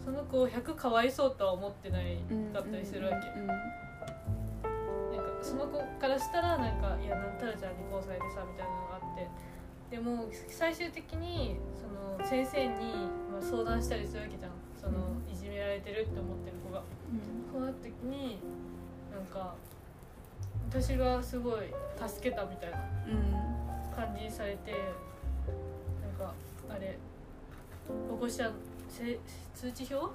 その子を100かわいそうとは思ってないかったりするわけ。なんかその子からしたらなんか「いやなんたらちゃんに交際でさ」みたいなのがあってでも最終的にその先生にまあ相談したりするわけじゃん。そのいじめられてるって思ってる子が。そうなった時になんか私がすごい助けたみたいな感じにされてなんかあれ保護者せ通知表？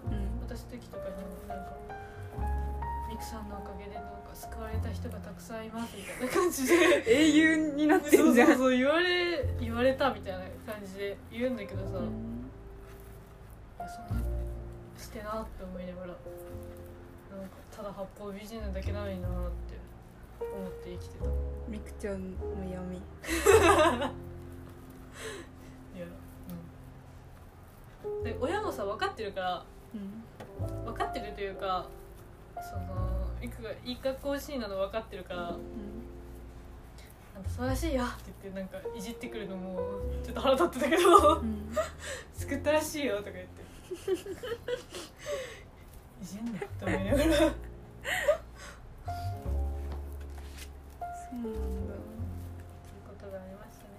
渡す時とかになんか「ミクさんのおかげでなんか救われた人がたくさんいます」みたいな感じで。英雄になってそんじゃん。うそうそう言われ言われたみたいな感じで言うんだけどさ、いやそんなしてなって思いながらなんかただ八方美人なだけなのになって思って生きてた。いみくちゃんの闇。やうん。で親もさ分かってるからうん。分かってるというかそのいくがいい格好しいなの分かってるから「なんか素晴らしいよ」って言ってなんかいじってくるのもちょっと腹立ってたけどうん「作ったらしいよ」とか言って。いじんなって思いながら。そうなんだ。ことがありましたね。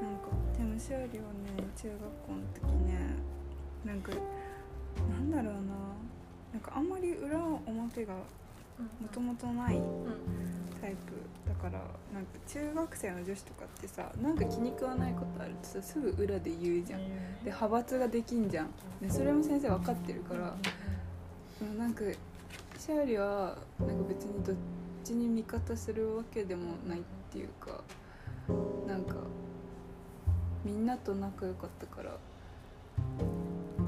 なんかでも勝利はね中学校の時ねなんかなんだろうななんかあんまり裏表がもともとないうん。タイプだからなんか中学生の女子とかってさなんか気に食わないことあるとさすぐ裏で言うじゃん。で派閥ができんじゃん。でそれも先生分かってるからなんか勝利はなんか別にどっちに味方するわけでもないっていうかなんかみんなと仲良かったから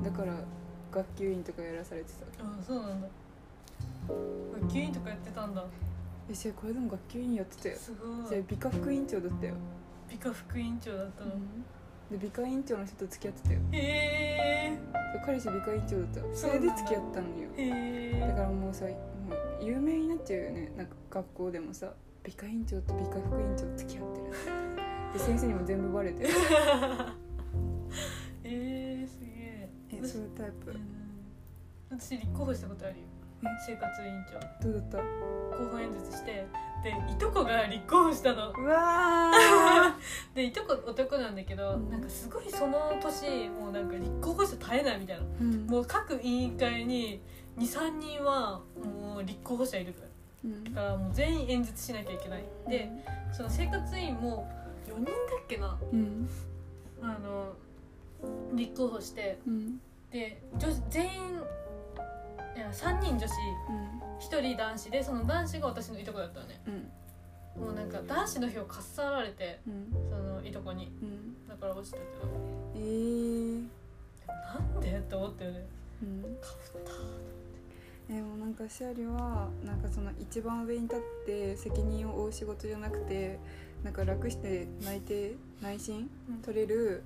だから学級委員とかやらされてた。あそうなんだ。学級委員とかやってたんだ。えしこれでも学級委員やってたよ。すごい。じゃあ美化副委員長だったよ、美化副委員長だったの、で美化委員長の人と付き合ってたよ。へえ。彼氏美化委員長だったそれで付き合ったのよ。へえ。だからもうさもう有名になっちゃうよね。なんか学校でもさ美化委員長と美化副委員長付き合ってるで先生にも全部バレて。るええそういうタイプ。うん。私立候補したことあるよ。え？生活委員長。どうだっ候補演説して。でいとこが立候補したの。たうわ でいとこ男なんだけど、うん。なんかすごいその年もうなんか立候補者絶えないみたいな。ー、うん。もう各委員会に23人はもう立候補者いるからうん。だからもう全員演説しなきゃいけない。でその生活委員も4人だっけな。うん。あの立候補して。うんで女子全員いや3人女子うん。1人男子でその男子が私のいとこだったのね。うん。もうなんか男子の票かっさられてうん。そのいとこにうん。だから落ちたけど。えーなんでって思ったよね。うん。かぶった。でもなんかシャリはなんかその一番上に立って責任を負う仕事じゃなくてなんか楽して内定内心うん。取れる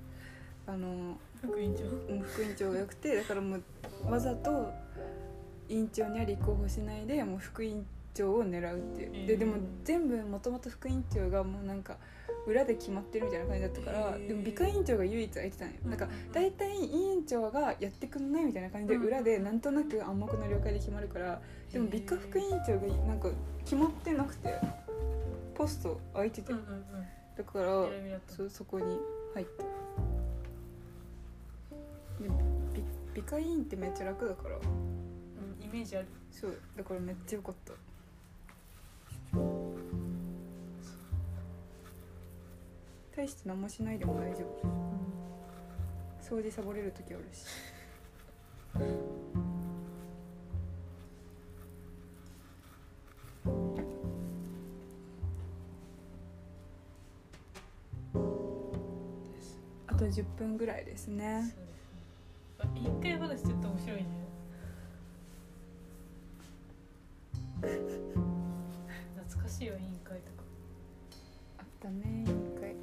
あの副委員長。うん副委員長がよくてだからもうわざと委員長には立候補しないでもう副委員長を狙うっていう、えー。ででも全部もともと副委員長がもうなんか裏で決まってるみたいな感じだったから、えー。でも美化委員長が唯一空いてたのよ、なん。か大体委員長がやってくんないみたいな感じでうん。裏でなんとなく暗黙の了解で決まるからでも美化副委員長がなんか決まってなくてポスト空いてて、うんうんうん。だからそこに入ったで美美化委員ってめっちゃ楽だから。うんイメージある。そうだからめっちゃよかった。大して何もしないでも大丈夫。掃除サボれる時あるし。あと10分ぐらいですねそうですねあ委員会話ちょっと面白いね。懐かしいよ委員会とか。あったね一回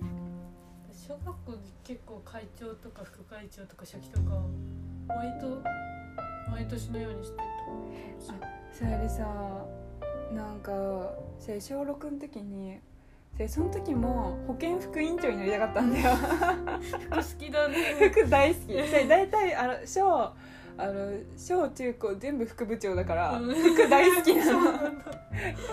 小学校で結構会長とか副会長とか書記とか割と毎年のようにしてた。さゆりさなんかさ小6の時にさその時も保健副委員長になりたかったんだよ。服好きだね。服大好き。さ大体あの小あの小中高全部副部長だからうん。服大好きなの。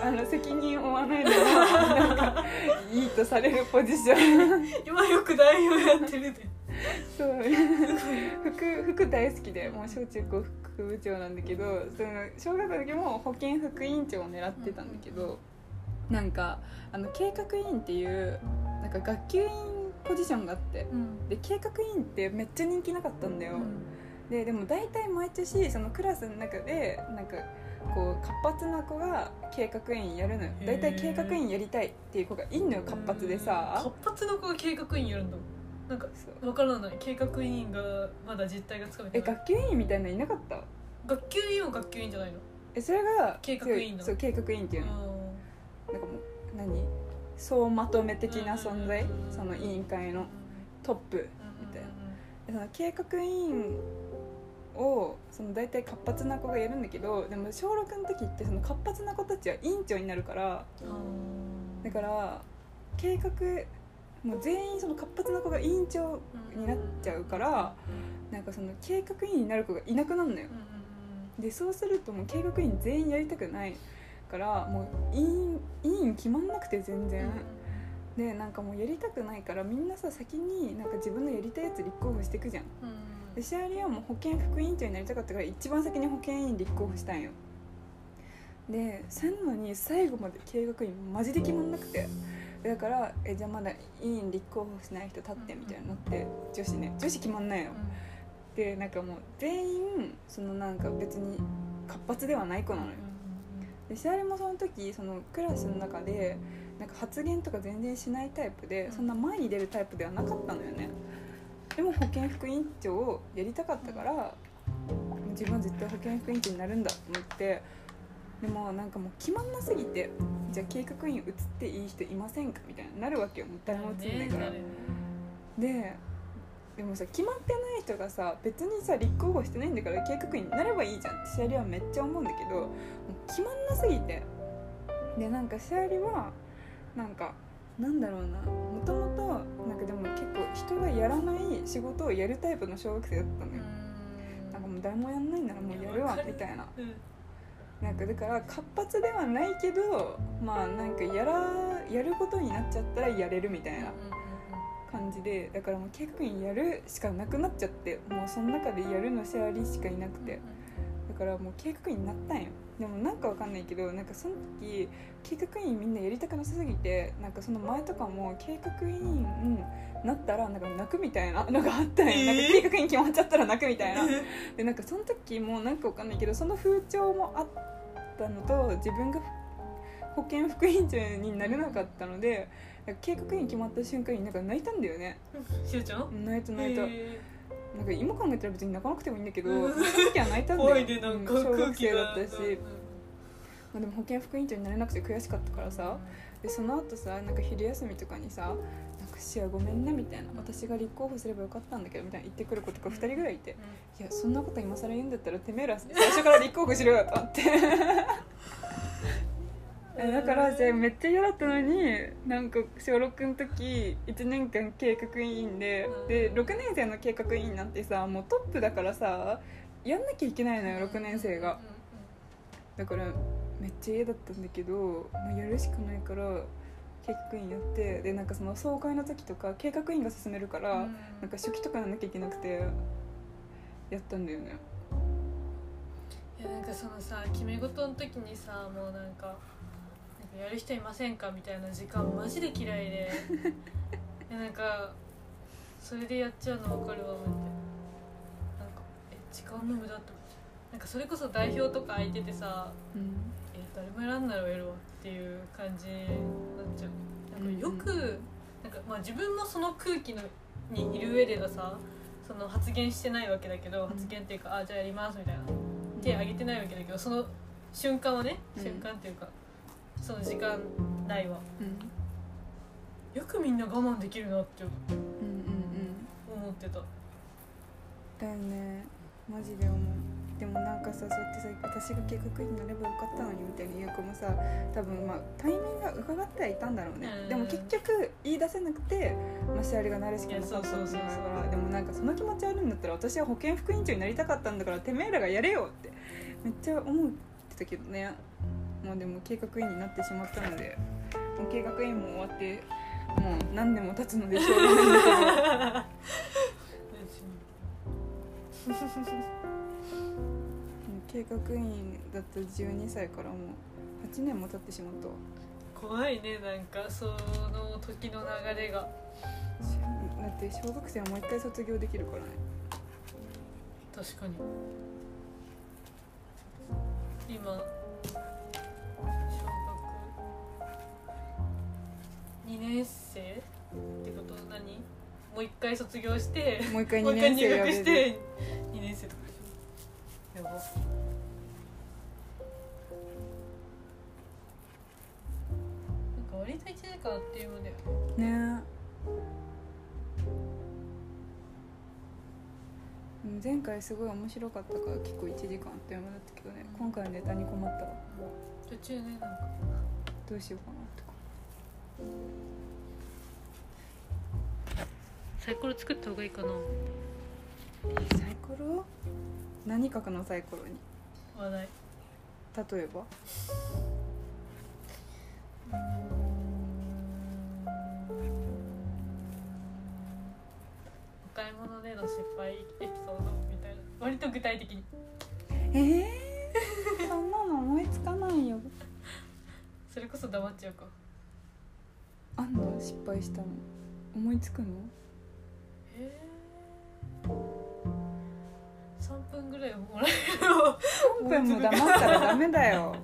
あの責任を負わないの。がなんかいいとされるポジション。今よく代表やってるで。そう。服服大好きでもう小中高副部長なんだけどその小学校の時も保健副委員長を狙ってたんだけどなんかあの計画委員っていうなんか学級委員ポジションがあってうん。で計画委員ってめっちゃ人気なかったんだよ、ででも大体毎年そのクラスの中でなんかこう活発な子が計画委員やるのよ。大体計画委員やりたいっていう子がいんのよ活発でさ。活発な子が計画委員やるんだなんかそう。わからない。計画委員がまだ実態がつかめてえない。学級委員みたいなのいなかった？学級委員は学級委員じゃないの？えそれが計画委員の？そう計画委員っていうの。うなんかもう何？総まとめ的な存在？うんその委員会のトップみたいな。でその計画委員をその大体活発な子がやるんだけどでも小6の時ってその活発な子たちは委員長になるからだから計画もう全員その活発な子が委員長になっちゃうからなんかその計画委員になる子がいなくなるのよ。でそうするともう計画委員全員やりたくないからもう委員委員決まんなくて全然。でなんかもうやりたくないからみんなさ先になんか自分のやりたいやつ立候補してくじゃん。でシャーリーはもう保健副委員長になりたかったから一番先に保健委員立候補したんよ。でそんのに最後まで計画委員マジで決まんなくて。だからえじゃあまだ委員立候補しない人立ってみたいになって女子ね女子決まんないのでなんかもう全員そのなんか別に活発ではない子なのよでシャーリーもその時そのクラスの中でなんか発言とか全然しないタイプでそんな前に出るタイプではなかったのよね。でも保健副委員長をやりたかったから自分は絶対保健副委員長になるんだと思ってでもなんかもう決まんなすぎてじゃあ計画委員移っていい人いませんかみたいになるわけよもう誰も移んないから、ででもさ決まってない人がさ別にさ立候補してないんだから計画員になればいいじゃんってシャリはめっちゃ思うんだけどもう決まんなすぎて。でなんかシャリはなんかなんだろうなもともとなんかでも結構人がやらない仕事をやるタイプの小学生だったのよ。なんかもう誰もやんないならもうやるわみたいな。なんかだから活発ではないけどまあなんかやらやることになっちゃったらやれるみたいな感じでだからもう計画員やるしかなくなっちゃってもうその中でやるのシェアリーしかいなくて。だからもう計画員になったんよ。でもなんかわかんないけどなんかその時計画員みんなやりたくなさすぎてなんかその前とかも計画員、うん、なったらなんか泣くみたいなのがあったんよ、えー？なんか計画員決まっちゃったら泣くみたいな。でなんかその時もなんかわかんないけどその風潮もあったのと自分が保健副委員長になれなかったのでなんか計画員決まった瞬間になんか泣いたんだよね。しおちゃん？泣いた泣いた、へなんか今考えたら別に泣かなくてもいいんだけど、うん。その時は泣いたんだよ。ー怖いでなんかうん小空学生だったし、まあ、でも保健副委員長になれなくて悔しかったからさ。でその後さなんか昼休みとかにさ「なんかシアごめんね」みたいな「私が立候補すればよかったんだけど」みたいな言ってくる子とか2人ぐらいいて「いやそんなこと今更言うんだったらてめえら最初から立候補しろよ」と思って。えだからじゃあめっちゃ嫌だったのになんか小6の時1年間計画委員でで6年生の計画委員なんてさもうトップだからさやんなきゃいけないのよ6年生が。だからめっちゃ嫌だったんだけど、まあ、やるしかないから計画員やってでなんかその総会の時とか計画員が進めるから、なんか初期とかやんなきゃいけなくてやったんだよね。いやなんかそのさ決め事の時にさもうなんかやる人いませんかみたいな時間マジで嫌いで。えなんかそれでやっちゃうの分かるわマジでなんかえ時間の無駄って思っちゃう。なんかそれこそ代表とか空いててさうん。え誰も選んだらやるわっていう感じになっちゃう。なんかよく、なんかまあ自分もその空気のにいる上ではさその発言してないわけだけど、ん。発言っていうかあじゃあやりますみたいな。手挙げてないわけだけどその瞬間はねうん。瞬間っていうか、その時間内はうん。よくみんな我慢できるなってうんうん思ってただよね。マジで思う。でもなんかさそうやってさ私が計画になればよかったのにみたいに言う子もさ多分まあタイミングが伺ってはいたんだろうね、うん。でも結局言い出せなくてまあシャリがなるしかなかったそうからでもなんかその気持ちあるんだったら私は保健副委員長になりたかったんだからてめえらがやれよってめっちゃ思ってたけどねまあでも計画員になってしまったのでもう計画員も終わってもう何年も経つのでしょう。がないんだけど計画員だった12歳からもう8年も経ってしまったわ。怖いねなんかその時の流れが。だって小学生はもう一回卒業できるからね。確かに。今年生ってこと何？もう一回卒業してもう一回2もう一回入年生やれる。学して2年生とかやば。なんか割と1時間あっていうのだよね。ね。うん前回すごい面白かったから結構1時間あっという間だったけどね。今回はネタに困ったわ。途中ねなんか。どうしようかなとかサイコロ作った方がいいかな。サイコロ？何書くのサイコロに？話題。例えば？お買い物での失敗エピソードみたいな。割と具体的に。ええー、そんなの思いつかないよ。それこそ黙っちゃうかあんの失敗したの？思いつくの？え3分ぐらいもらえるの？3分も黙ったらダメだよ。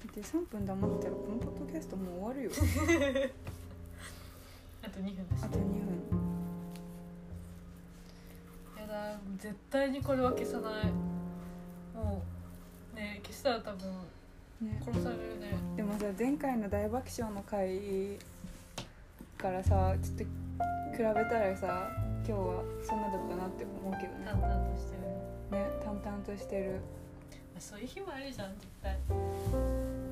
だって3分黙ったらこのポッドキャストもう終わるよ。あと2分です。あと2分。やだ絶対にこれは消さないもうね消したら多分ね。殺されるね。でもさ前回の大爆笑の回からさちょっと比べたらさ今日はそんなだったなって思うけどね。淡々としてる。ね淡々としてる。そういう日もあるじゃん絶対。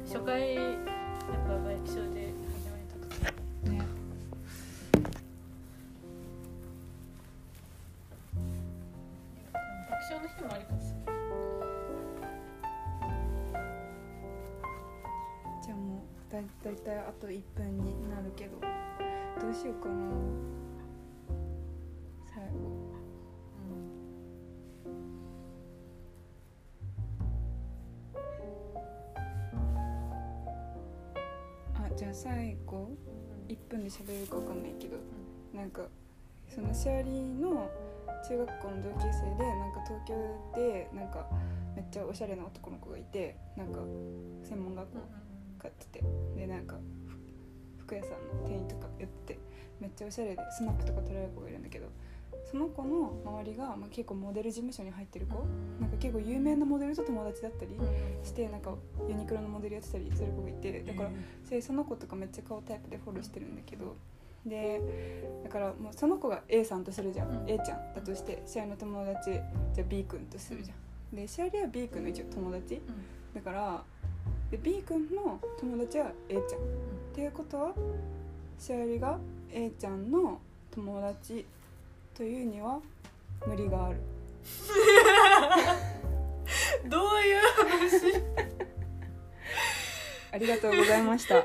初回やっぱ爆笑でと1分になるけどどうしようかな。最後。うん。あじゃあ最後1分で喋れるか分かんないけどなんかそのシャーリーの中学校の同級生でなんか東京でなんかめっちゃおしゃれな男の子がいてなんか専門学校通っててでなんか服屋さんの店員とかやっててめっちゃおしゃれでスナップとか撮られる子がいるんだけどその子の周りが、まあ、結構モデル事務所に入ってる子なんか結構有名なモデルと友達だったりしてなんかユニクロのモデルやってたりする子がいてだからでその子とかめっちゃ顔タイプでフォローしてるんだけどでだからもうその子が A さんとするじゃん、うん。A ちゃん。だとしてシェアの友達じゃあ B 君とするじゃん、でシェアリは B 君の一応友達。だからで B 君の友達は A ちゃん、っていうことはシェアリが A ちゃんの友達というには無理がある。どういう話？ありがとうございました